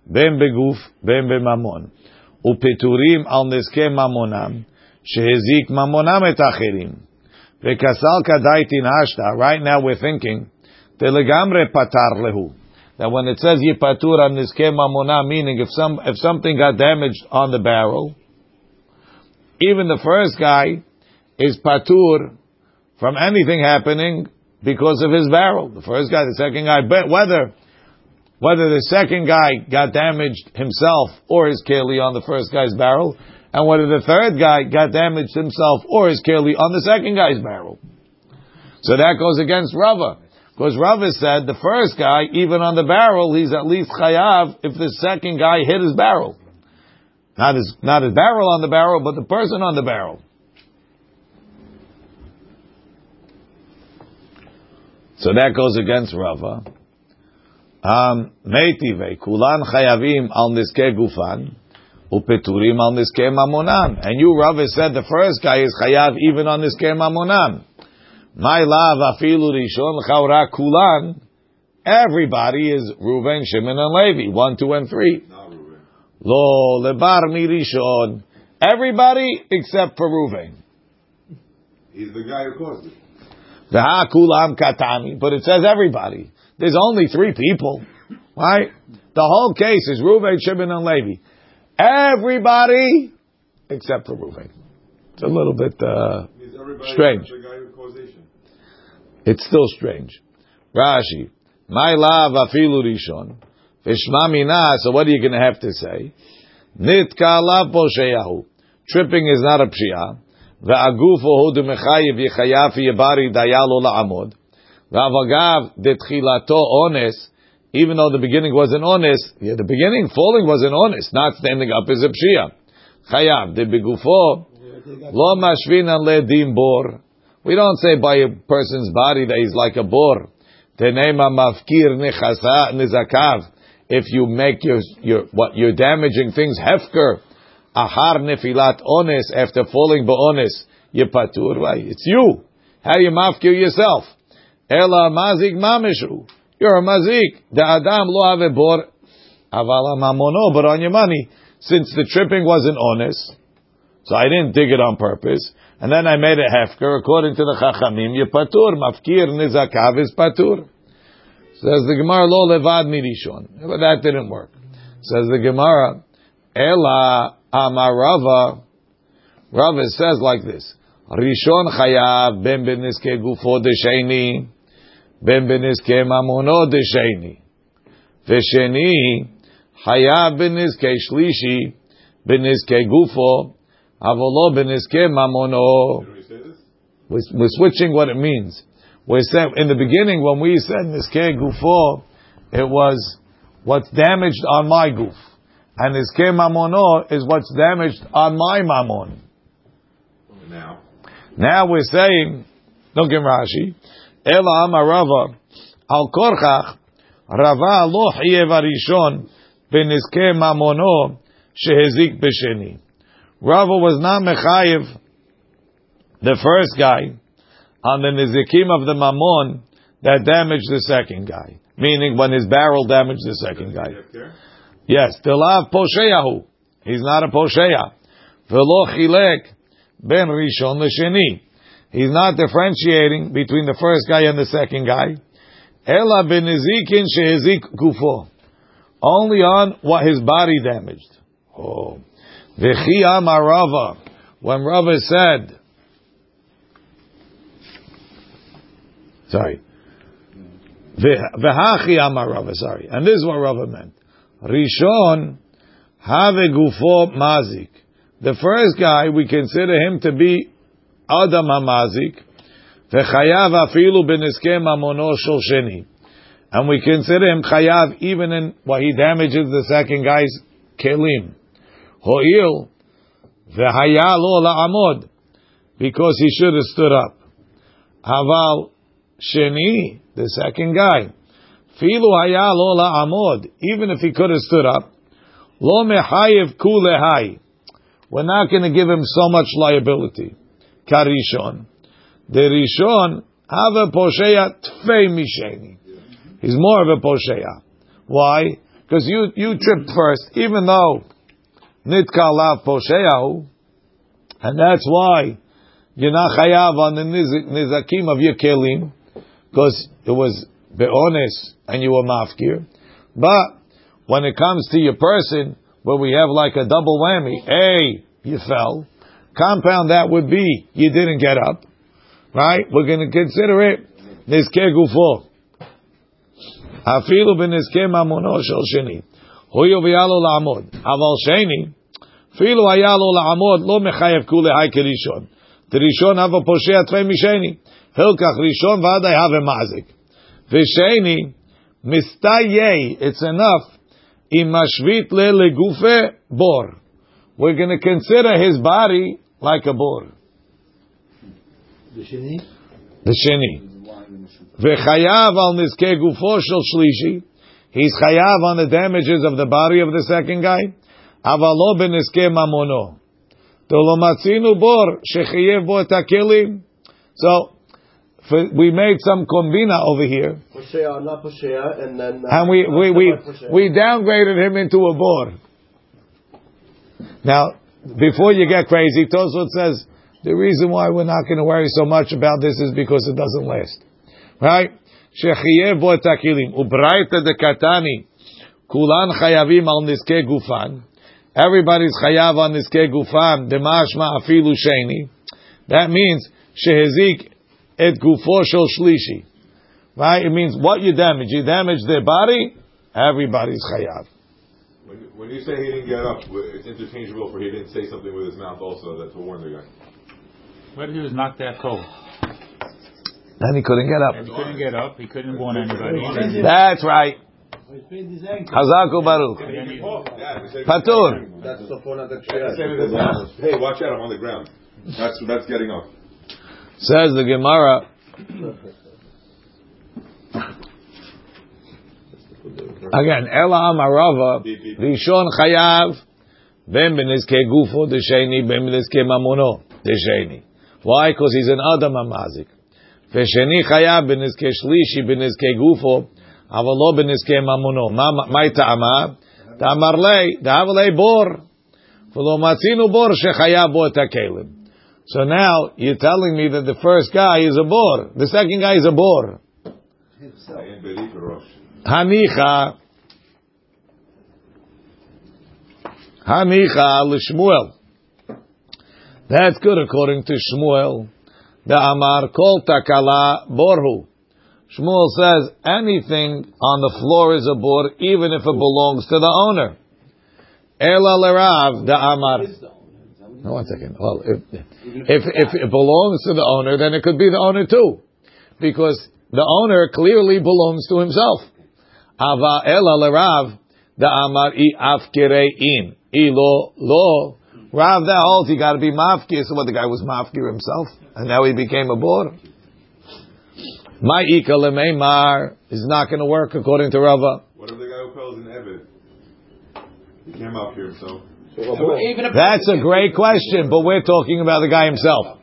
[SPEAKER 1] ben beguf, ben bemamon. Upeturim al nizke mamonam, shehuzik mamonam et acherim. Vekasal kadaitin hashta. Right now we're thinking, telegamre patar lehu. That when it says yipatur on nizke mamonam, meaning if some, if something got damaged on the barrel, even the first guy is patur from anything happening because of his barrel. The first guy, the second guy, but whether whether the second guy got damaged himself or his keli on the first guy's barrel, and whether the third guy got damaged himself or his keli on the second guy's barrel. So that goes against Rava. Because Rava said the first guy, even on the barrel, he's at least chayav if the second guy hit his barrel. Not his, not his barrel on the barrel, but the person on the barrel. So that goes against Rava. Um, Meitive, kulan chayavim al niske gufan, upeturim al niske mamonam. And you, Rava, said the first guy is chayav even on niske mamonam. My love afilu rishon l'chaura kulan. Everybody is Reuven, Shimon, and Levi, one, two, and three. Lo lebar mi rishon. Everybody except for Reuven.
[SPEAKER 6] He's the guy who caused it.
[SPEAKER 1] V'ha kulam katami, but it says everybody. There's only three people, right? The whole case is Reuven, Shimon, and Levi. Everybody except for Reuven. It's a little bit. Uh, Strange.
[SPEAKER 6] except the guy who causation.
[SPEAKER 1] it's still strange. Rashi, my love afilu rishon, v'shma mina. So what are you going to have to say? Nitka lav. Tripping is not a pshia. Ve'agufo hu demechayiv yichayav yibari dayalo la'amod. Ve'avagav detchilato ones. Even though the beginning wasn't honest, yeah, the beginning falling wasn't honest. Not standing up is a pshia. Chayav de begufo lo mashvin le dim bor. We don't say by a person's body that he's like a bor. Tenema mafkir nechasa. If you make your your what you're damaging things hefker ahar nefilat ones after falling beones yepatur. Right? It's you. How you mafkir yourself? Ela mazik mamishu. You're a mazik. The adam lo have bor avala mamono, but on your money. Since the tripping wasn't honest, so I didn't dig it on purpose, and then I made a hefker according to the chachamim. You patur mafkir nizakav is patur. Says the Gemara lo levad mirishon, but that didn't work. Says the Gemara, ela amarava. Rava says like this: Rishon chayav ben beniske gufo de sheni, ben beniske mamono de sheni, v'sheni chayav beniske shlishi, beniske gufo, avolo beniske mamono.
[SPEAKER 6] We say this?
[SPEAKER 1] We're, we're switching what it means. We said in the beginning when we said niskei gufo, it was what's damaged on my goof, and niskei mamono is what's damaged on my mamon.
[SPEAKER 6] Now.
[SPEAKER 1] Now we're saying, look in Rashi, Ela amarava al korchach rava lo chiyev arishon beniskei mamono shehezik b'sheni. Rava was not mechayev the first guy on the nizikim of the mammon that damaged the second guy. Meaning when his barrel damaged the second guy. Yes, Tilav Posheyahu. He's not a Posheya. Velo Chilek Ben Rishon L'Sheni. He's not differentiating between the first guy and the second guy. Ela ben Nizikin Shehizik Gufo. Only on what his body damaged. Oh. V'chi Amarava. When Rava said, sorry, V'hachi Amarava, sorry. And this is what Rava meant. Rishon have gufo mazik. The first guy, we consider him to be Adam HaMazik, v'chayav afilu b'niskem amono shel sheni. And we consider him chayav even in what he damages the second guy's kelim. Ho'il, v'haya lo la'amod, because he should have stood up. Haval sheni, the second guy, filu haya lo la'amod, even if he could have stood up, lo mechayev kulehai. We're not going to give him so much liability. Karishon. The have a posheya tfei misheni. He's more of a posheya. Why? Because you, you tripped first, even though nitka lav posheyahu, and that's why you're not chayav on the nizakim of your kelim, because it was be'ones and you were mafkir. But when it comes to your person, where we have like a double whammy, A, you fell, compound that would be you didn't get up, right? We're going to consider it nizke gufo. Afilu b'nizke mamono shel sheni. Huyo v'yalo la'amod. Aval sheni, filu hayalo la'amod lo mechayev kule hay kerishon. The rishon have a poshea tvei misheni. Hilkach rishon v'adai have mazik. V'sheni, mistayei, it's enough, imashvit le legufe bor. We're going to consider his body like a bor.
[SPEAKER 2] The sheni?
[SPEAKER 1] The sheni. V'chayav al nizke gufo shel shlishi. He's chayav on the damages of the body of the second guy. Avalo b'nizke mamono. Tolomatzinu bor shechayev bo et. So, we made some kombina over here.
[SPEAKER 7] Poshea, not Poshea, and then. Uh,
[SPEAKER 1] And we, we, we, we downgraded him into a bor. Now, before you get crazy, Tosfot says, the reason why we're not going to worry so much about this is because it doesn't last. Right? Shechiyev bo takilim. Ubraita de katani. Kulan chayavim al niske gufan. Everybody's chayav on niske gufan. Demashma afilu sheni. That means shehezik et gufo shel shlishi. Right? It means what you damage. You damage their body, everybody's chayav.
[SPEAKER 6] When, when you say he didn't get up, it's interchangeable for he didn't say something with his mouth also that to warn the guy.
[SPEAKER 9] What if he was knocked out cold?
[SPEAKER 1] Then he couldn't get
[SPEAKER 9] And
[SPEAKER 1] up.
[SPEAKER 9] he couldn't get up. He couldn't warn anybody.
[SPEAKER 1] That's right.
[SPEAKER 2] He sprained his ankle.
[SPEAKER 1] Chazaku Baruch.
[SPEAKER 9] Then he-
[SPEAKER 6] Yeah, he said-
[SPEAKER 1] Patur.
[SPEAKER 7] That's the phone at the
[SPEAKER 6] He said with his mouth, Hey, watch out! I'm on the ground. That's that's getting up.
[SPEAKER 1] Says the Gemara. Again, Ela Amarava, Rishon Chayav, Ben Benizke Gufo, the Sheni, Ben Benizke Mamono, the Sheni. Why? Because he's an Adam Amazik. Vesheni Chayav, Benizke Shlishi, Benizke Gufo, Avalo Benizke Mamono. Mai Ta'ama, Ta'amar Lei, Da'av Bor, V'lo Matzinu Bor, Shechayav Bo Takelim. So now you're telling me that the first guy is a bor, the second guy is a bor. Hanicha, Hanicha l'Shmuel. That's good according to Shmuel. The Amar Kol Takala Borhu. Shmuel says anything on the floor is a bor, even if it belongs to the owner. Ela lerav the Amar. No, one second. Well, if, if if it belongs to the owner, then it could be the owner too, because the owner clearly belongs to himself. Ava ela lerav the amar i afkirei in i lo. Rav that holds he got to be mafkir. So what the guy was mafkir himself, and now he became a bor. My ika lemeimar is not going to work according to Rava.
[SPEAKER 6] What if the guy who fell is an Evid? He came out here, so.
[SPEAKER 4] Even if
[SPEAKER 1] That's a great question, but we're talking about the guy himself.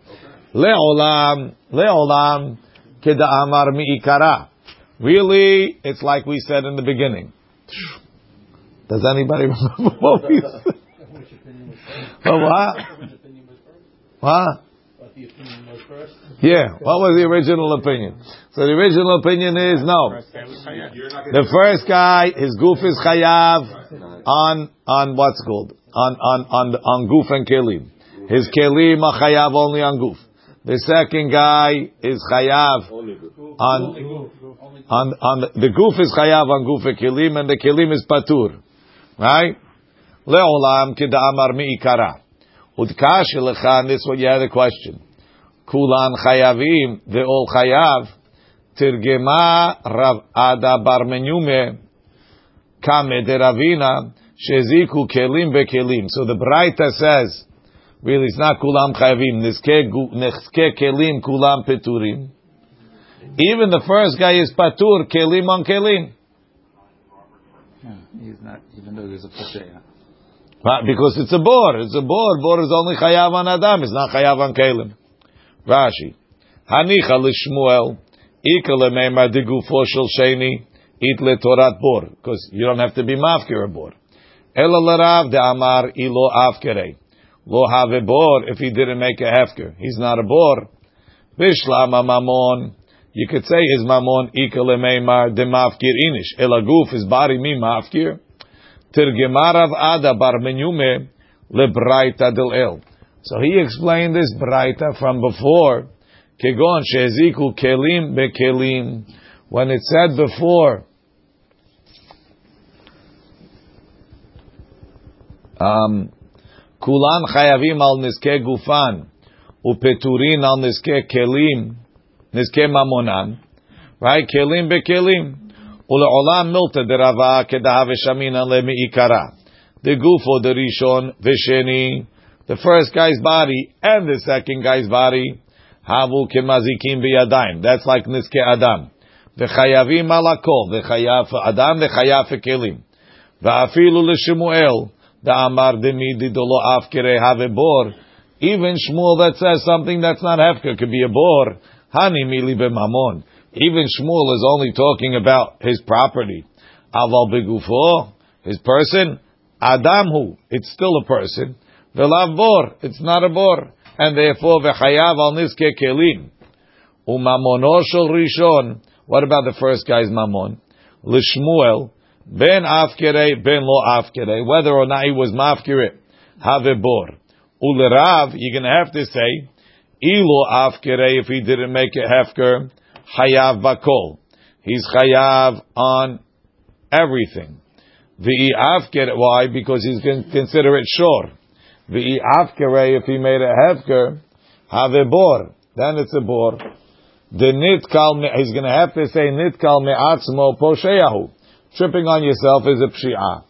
[SPEAKER 1] Le'olam, le'olam, keda'amar mi'ikara. Really, it's like we said in the beginning. Does anybody [LAUGHS] remember what we said? [LAUGHS] What? What? Yeah, what was the original opinion? So the original opinion is no. The first guy, his goof is chayav on on what's called on on on on goof and kelim. His kelim are chayav only on goof. The second guy is chayav on on on the, goof is chayav on goof and kelim, and the kelim is patur, right? Leolam kedamar miikara. Udkash lechan. This is what you had a question. Kulan chayavim, they all chayav. Tirgema Rav Ada Bar Menyume Kame de Ravina Sheziku Kelim Bekelim. So the Braita says, really, it's not Kulam Chayavim. Neske Kelim Kulam Peturim. Even the first guy is Patur Kelim on Kelim.
[SPEAKER 9] Yeah, he's not, even though there's a Posheya.
[SPEAKER 1] Because it's a bor. It's a bor. Bor is only chayav on Adam. It's not chayav on Kelim. Rashi. Hanicha l'shmuel. Ika lemeimar digufo shel sheni. It le torat bor. Because you don't have to be mafkir a bor. Ela l'rav de amar ilo afkere. Lo have bor if he didn't make a hefker. He's not a bor. Bishlama mamon. You could say his mamon ika lemeimar de mafkir inish. Ela guf is bari mi mafkir. Tirgemarav Ada Bar Menyume Lebraita del El. So he explained this Braita from before. Kegon Sheziku Kelim Bekelim. When it said before, אמ, כולם חייבים על נזקי גופן ופטורין על נזקי כלים, נזקי ממונן, והי כלים בכלים. ולעולם מילתא דרבה כדאה ושמינא למעיקרא. The gufo, the rishon, v'sheni, the first guy's body and the second guy's body, הבו כמזיקים בידיים. That's like נזקי אדם. וחייבים על הכל, וחייב אדם וחייב כלים. ואפילו לשמואל, da'amar demidi dolo afkere have a bor. Even Shmuel that says something that's not hefker could be a bor. Hani mili b'mamon. Even Shmuel is only talking about his property. Aval begufo, his person. Adamhu, it's still a person. Velav bor, it's not a bor. And therefore, v'chayav al niske kelim. Umamono shel rishon. What about the first guy's mamon? Lishmuel, ben afkere, ben lo afkere. Whether or not he was mafkere, have bor. Ulerav, you're going to have to say, ilo afkere, if he didn't make a hefker, chayav bakol. He's chayav on everything. The afker, why? Because he's going to consider it shor. The afkere, if he made a hefker, have bor. Then it's a bor. The Nit nitkal, he's going to have to say Nit nitkal me'atzmo posheyahu. Tripping on yourself is a pshi'ah.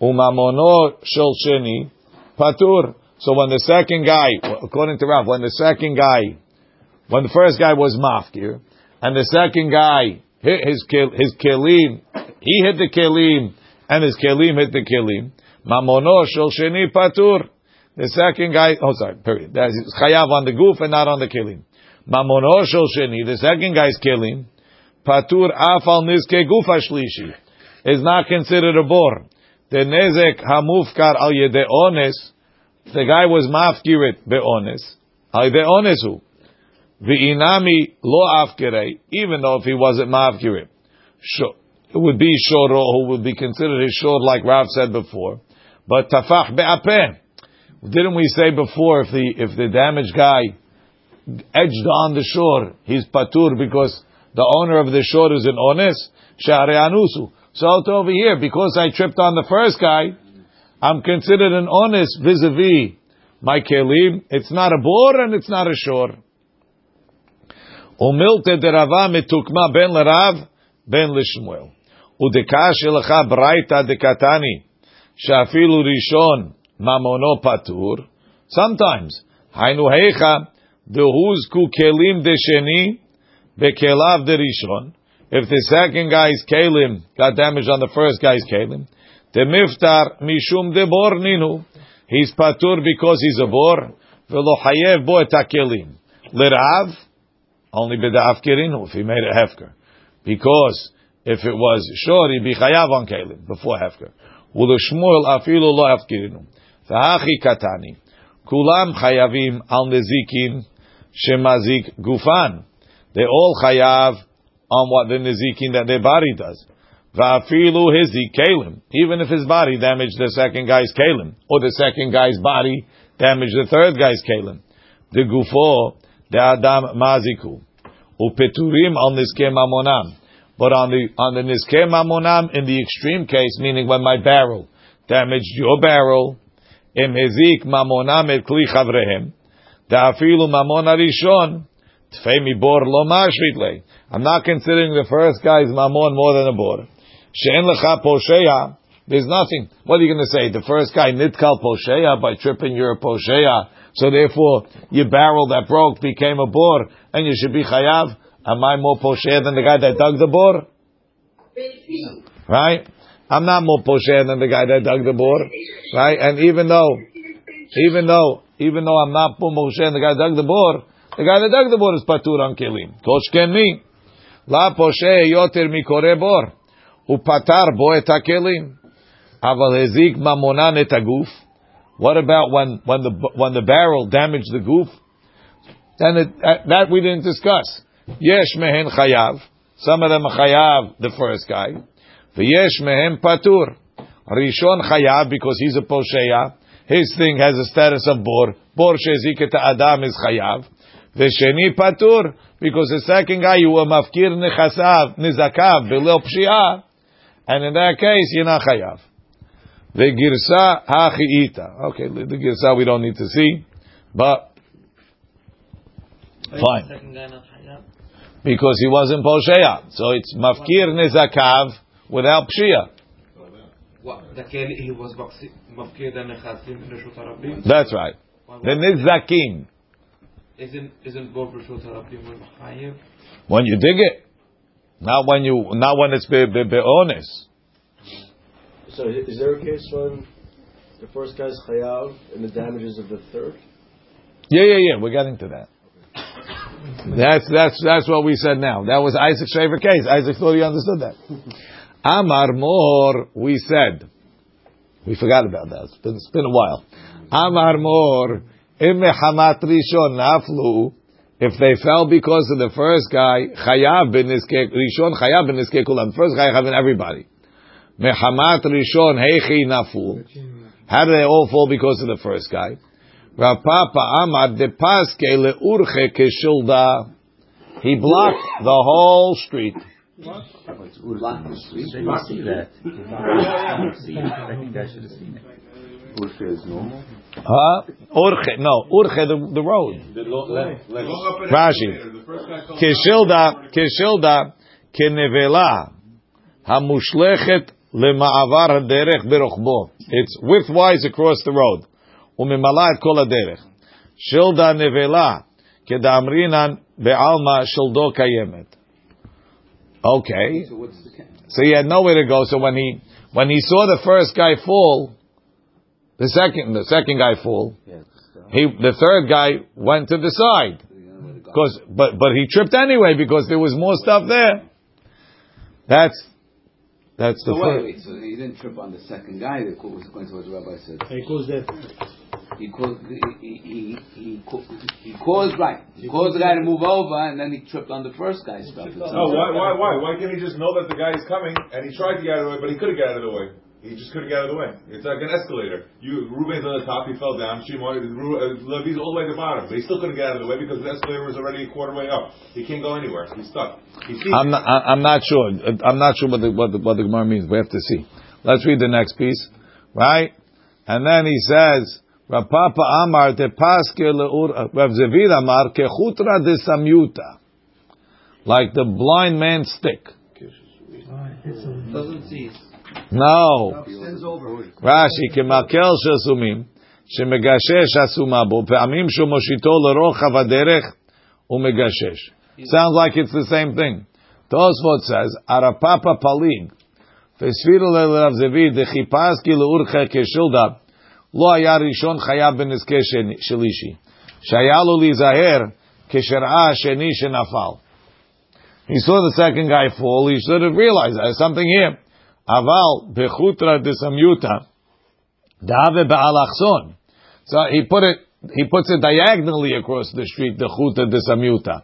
[SPEAKER 1] Umamono sheni patur. So when the second guy, according to Rav, when the second guy, when the first guy was mafkir, and the second guy hit his his kelim, he hit the kelim, and his kelim hit the kelim. Mamono sheni patur. The second guy, oh sorry, period. That's chayav on the goof and not on the kelim. Mamono sheni. The second guy's kelim, patur afal niske gufa shlishi, is not considered a bor. The nezek hamufkar al yede ones. The guy was mafkirit beones. Al yede onesu. V'inami lo afkere, even though if he wasn't mafkirit, it would be shoro who would be considered his shor, like Rav said before. But tafach be'apeh. Didn't we say before if the if the damaged guy edged on the shore, he's patur because the owner of the shore is an ones share So over here, because I tripped on the first guy, I'm considered an honest vis-a-vis my kelim. It's not a bor and it's not a shore. Umilte de Rava metukma ben lerav ben lishmuel. Udekash braita de katani shafilu rishon mamono patur. Sometimes hainu dehuz kelim de sheni bekelav de rishon. If the second guy's kelim got damaged on the first guy's kelim, the miftar mishum de bor ninu. He's patur because he's a bor. Velo hayev bo et kelim. Lirav, only b'da'af kirinu, if he made a hefker. Because if it was short, he'd be chayav on kelim, before hefker. Uleshmuel afilu lo afkirinu. V'hachi katani. Kulam chayavim al nezikin shemazik gufan. They all chayav on what the nezikin that their body does. Va'afilu hizi kalim. Even if his body damaged the second guy's kalim, or the second guy's body damaged the third guy's kalim. The gufo, the adam maziku. Upeturim al niske mamonam. But on the on the niske mamonam, in the extreme case, meaning when my barrel damaged your barrel, im hezik mamonam et kli chavrehem, da'afilu mamon arishon, I'm not considering the first guy's mamon more than a bor. She'en lecha posheya, there's nothing. What are you going to say? The first guy nitkal posheya by tripping your posheya, so therefore your barrel that broke became a bor, and you should be chayav. Am I more posheya than the guy that dug the bor? Right? I'm not more posheya than the guy that dug the bor, right? And even though, even though, even though I'm not more posheya than the guy that dug the bor, the guy that dug the bor is patur on kelim. Koshken me. La posheya yoter mikore bor. Upatar bo et hakelim. Aval hezik mamonan et aguf. What about when, when the, when the barrel damaged the goof? Then it, uh, that we didn't discuss. Yesh mehen chayav. Some of them are chayav, the first guy. V'yesh mehem patur. Rishon chayav because he's a posheya. His thing has a status of bor. Bor shezik adam is chayav. V'sheni patur because the second guy you were mafkir nechasav nizakav below pshia, and in that case you're not chayav. The girsa hachiita. Okay, the girsa we don't need to see, but fine. Because he wasn't posheya, so it's mafkir nizakav without pshia.
[SPEAKER 5] he was mafkir the nechasim in Rishut Harabim?
[SPEAKER 1] That's right. The nizakim.
[SPEAKER 5] Isn't isn't both Rishut Harabim chayiv?
[SPEAKER 1] When you dig it, not when you, not when it's be, be, be honest.
[SPEAKER 7] So is there a case when the first guy's chayav and the damages of the third?
[SPEAKER 1] Yeah, yeah, yeah. We're getting to that. That's that's that's what we said now. That was Isaac's favorite case. Isaac thought he understood that. [LAUGHS] Amar Mor, we said. We forgot about that. It's been, it's been a while. Amar Mor, Hamat Rishon Naflu, if they fell because of the first guy, Chayav ben Rishon Chayav ben Kulam. First guy having everybody. Mehamat Rishon Heichi Nafu. How do they all fall because of the first guy? Rav Papa Amar de Paske leurche keshilda. He blocked the whole street.
[SPEAKER 9] What? Blocked the street. They didn't see that. [LAUGHS] I think I should have seen it.
[SPEAKER 3] Urche is normal.
[SPEAKER 1] Huh? Urche, no, Urche, the, the road. Rashi. Kishilda, Kishilda, Kenevela, Hamushlechet Lema'avar Derech birochbo. It's widthwise across the road. Umimala et kol derech. Shilda Nevela, Kedamrinan Be'alma Shildo Kayemet. Okay. So he had nowhere to go. So when he, when he saw the first guy fall, the second the second guy fall, he the third guy went to the side. Because but but he tripped anyway because there was more stuff there. That's that's
[SPEAKER 4] so
[SPEAKER 1] the
[SPEAKER 4] wait,
[SPEAKER 1] first.
[SPEAKER 4] wait, so he didn't trip on the second guy that was going to what the rabbi said.
[SPEAKER 2] He caused that.
[SPEAKER 4] He caused he he he, he, he caused right. He caused the guy to move over, and then he tripped on the first guy's stuff.
[SPEAKER 6] No, why, why, why? Why can't he just know that the guy is coming and he tried to get out of the way, but he couldn't get out of the way? He just couldn't get out of the way. It's like an escalator. You, Ruben's on the top, he fell down. Shimon, Ru- uh, Levi's all the way at the bottom, but he still couldn't get out of the way because the escalator was already a quarter way up. He can't go anywhere. He's stuck. He's
[SPEAKER 1] I'm not, I- I'm not sure. I'm not sure what the, what the, what the Gemara means. We have to see. Let's read the next piece. Right? And then he says, Rav Papa Amar te paske leur, Rav Zevid Amar ke chutra de samyuta. Like the blind man's stick.
[SPEAKER 5] Doesn't see.
[SPEAKER 1] No.
[SPEAKER 8] Extends over.
[SPEAKER 1] רש"י, כמקל של סומים, שמגשש הסומה בו, פעמים שהוא מושיטו לרוחב הדרך, הוא מגשש. Sounds like it's the same thing. Tosfot says, Arapapa palig, וספירו לרב זביד, דחיפש כי לאורך כשילדה, לא היה ראשון חייב בנזקי שלישי. שהיה לו להיזהר, כשראה השני שנפל. He saw the second guy fall, he should have realized there's something here. אבל בחוטרא דסמיותא, דהווה באלכסון. So he put it, he puts it diagonally across the street, the chuta דסמיותא.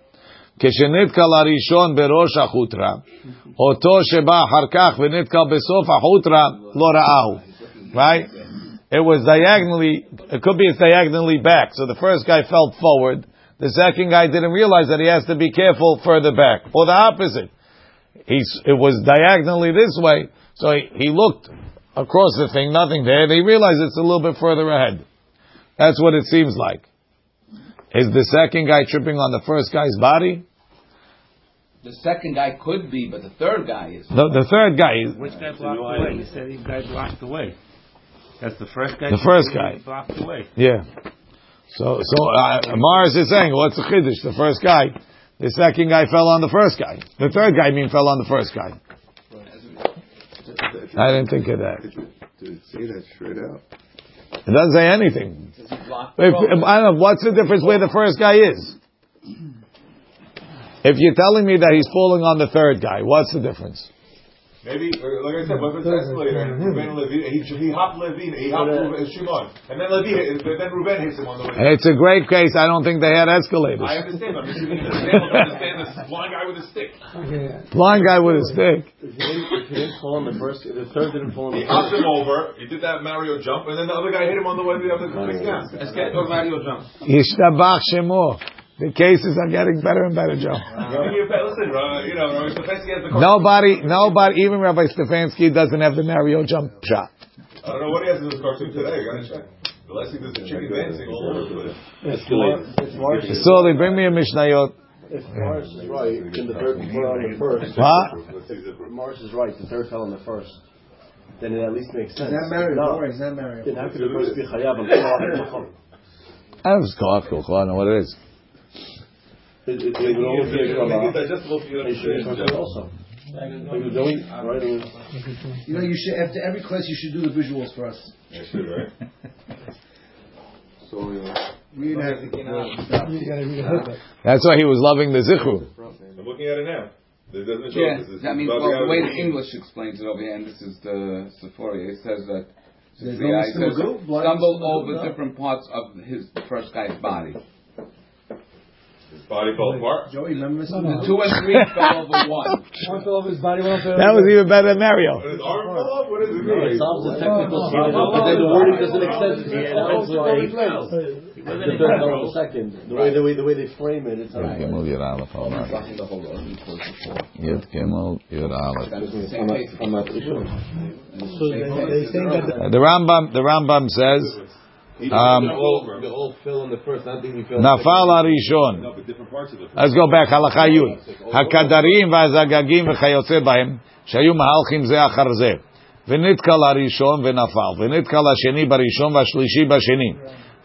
[SPEAKER 1] כשנתקל הראשון בראש החוטרה, אותו שבא אחר כך ונתקל בסוף החוטרה, לא ראהו. Right? It was diagonally, it could be it's diagonally back. So the first guy fell forward. The second guy didn't realize that he has to be careful further back. Or the opposite. He's, it was diagonally this way. So he, he looked across the thing, nothing there. They realized it's a little bit further ahead. That's what it seems like. Is the second guy tripping on the first guy's body?
[SPEAKER 4] The second guy could be, but the third guy is.
[SPEAKER 1] The, the third guy is
[SPEAKER 9] Which guy blocked the way? You said the guy blocked the way. That's the first guy.
[SPEAKER 1] The first guy.
[SPEAKER 9] blocked the way.
[SPEAKER 1] Yeah. So, so uh, Mars is saying, what's the chiddush? The first guy, the second guy fell on the first guy. The third guy, I mean, fell on the first guy. I didn't think of that.
[SPEAKER 3] Did it say that straight out?
[SPEAKER 1] It doesn't say anything.
[SPEAKER 4] Does he
[SPEAKER 1] If. I don't know, what's the difference where the first guy is? If you're telling me that he's falling on the third guy, what's the difference?
[SPEAKER 6] Maybe, uh, like I said, what if it's escalator and Ruben Levi, he, he hopped Levi, he hopped Ruben, Shimon, and then Levi, hit- then Ruben hits him on the way.
[SPEAKER 1] It's a great case. I don't think they had escalators.
[SPEAKER 6] I understand, I'm just giving you an example to understand this blind guy with a stick.
[SPEAKER 1] Blind guy with a stick.
[SPEAKER 7] If he didn't, if he didn't fall on the first, if the third didn't fall on
[SPEAKER 6] He
[SPEAKER 7] the
[SPEAKER 6] hopped him over, he did that Mario jump, and then the other guy hit him on the way to the other place down.
[SPEAKER 5] Escape or Mario jump.
[SPEAKER 1] Yishtabach Shemo. The cases are getting better and better, Joe.
[SPEAKER 6] Give me a pat- Listen, you know, Stefanski
[SPEAKER 1] Nobody, nobody, even Rabbi Stefanski doesn't have the Mario jump shot.
[SPEAKER 6] I don't know what he has in his cartoon today, I gotta check. The last thing there's a chicken dancing all over the place.
[SPEAKER 7] if Mar- if Mars
[SPEAKER 1] So they bring me a Mishnayot.
[SPEAKER 7] if Mars is right, then the third fell on the first.
[SPEAKER 1] What?
[SPEAKER 7] If Mars is right, the third fell on the first. Then it at least makes sense.
[SPEAKER 8] Is that Mario?
[SPEAKER 7] No.
[SPEAKER 8] Don't worry, Mario.
[SPEAKER 7] Then how could the first be chayav and Koach?
[SPEAKER 1] I was caught, I don't know what it is.
[SPEAKER 7] It it- it would only be a
[SPEAKER 6] Make it
[SPEAKER 7] kolah.
[SPEAKER 6] digestible for you to
[SPEAKER 7] should be
[SPEAKER 6] understand.
[SPEAKER 7] also. Like the only- right, it was-
[SPEAKER 8] You know, you should after every class you should do the visuals for us.
[SPEAKER 6] Yeah, sure, right?
[SPEAKER 3] So, uh,
[SPEAKER 8] Read it.
[SPEAKER 1] That's why he was loving the Zichru.
[SPEAKER 6] I'm looking at it now. It doesn't show
[SPEAKER 4] Yeah,
[SPEAKER 6] this is
[SPEAKER 4] I mean, well, the way the English explains it over here, and this is the Sefaria, it says that
[SPEAKER 8] There's
[SPEAKER 4] the
[SPEAKER 8] no
[SPEAKER 4] guy says,
[SPEAKER 8] Muslim go? Blind
[SPEAKER 4] stumbled over different parts of his the first guy's body.
[SPEAKER 6] His body fell apart.
[SPEAKER 8] Joey, let me
[SPEAKER 4] The two and three fell over one.
[SPEAKER 2] One fell over his body, one fell
[SPEAKER 1] That was even better than Mario.
[SPEAKER 6] His arm fell off? What is it
[SPEAKER 7] No, it
[SPEAKER 6] mean?
[SPEAKER 7] solves the technical problem, but then the wording doesn't make sense. That's why the third fell the second. The way, the way, the way they frame it, it's like.
[SPEAKER 1] Gimel Yud Aleph, hold on.
[SPEAKER 4] Blocking the whole road equals the four.
[SPEAKER 1] Yud Gimel Yud Aleph.
[SPEAKER 4] That's the same case.
[SPEAKER 7] I'm not sure.
[SPEAKER 2] So they, they saying that the,
[SPEAKER 1] The Rambam, the Rambam says, um,
[SPEAKER 6] of it.
[SPEAKER 1] Let's go back, הלכה י' הכדרים והזגגים וכיוצא בהם, שהיו מהלכים זה אחר זה. ונתקל הראשון ונפל, ונתקל השני בראשון והשלישי בשני.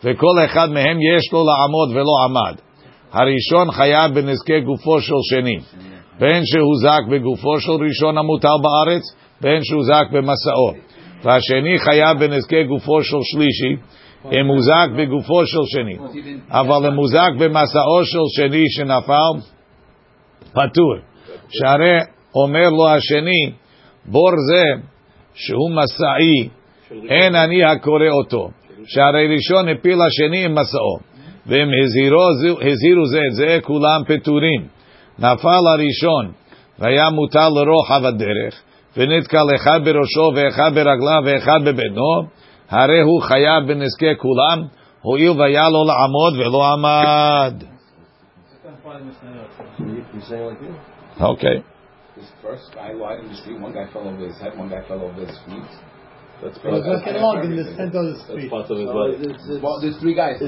[SPEAKER 1] וכל אחד מהם יש לו לעמוד ולא עמד. הראשון חייב בנזקי גופו של שני. בין שהוזק בגופו של ראשון המוטל בארץ, בין שהוזק במסעו. והשני חייב בנזקי גופו של שלישי, אם הוזק בגופו של שני. אבל אם הוזק במסעו של שני שנפל, פטור. שהרי אומר לו השני, בור זה שהוא מסעי, אין אני הקורא אותו. שהרי ראשון הפיל השני עם מסעו. ואם הזהירו, זה את זה, כולם פטורים. נפל הראשון, והיה מוטל לרוחב הדרך, ונתקל אחד בראשו ואחד ברגליו ואחד בבטנו, הרי הוא חייב בנזקי כולם, הואיל והיה לו לעמוד ולא עמד.
[SPEAKER 7] He's saying like this.
[SPEAKER 1] אוקיי.
[SPEAKER 4] This first guy lied in the street, one guy fell over his head, one guy fell over his feet.
[SPEAKER 7] That's
[SPEAKER 2] was walking along in the center of the street.
[SPEAKER 7] part of his body.
[SPEAKER 4] Well, there's three guys.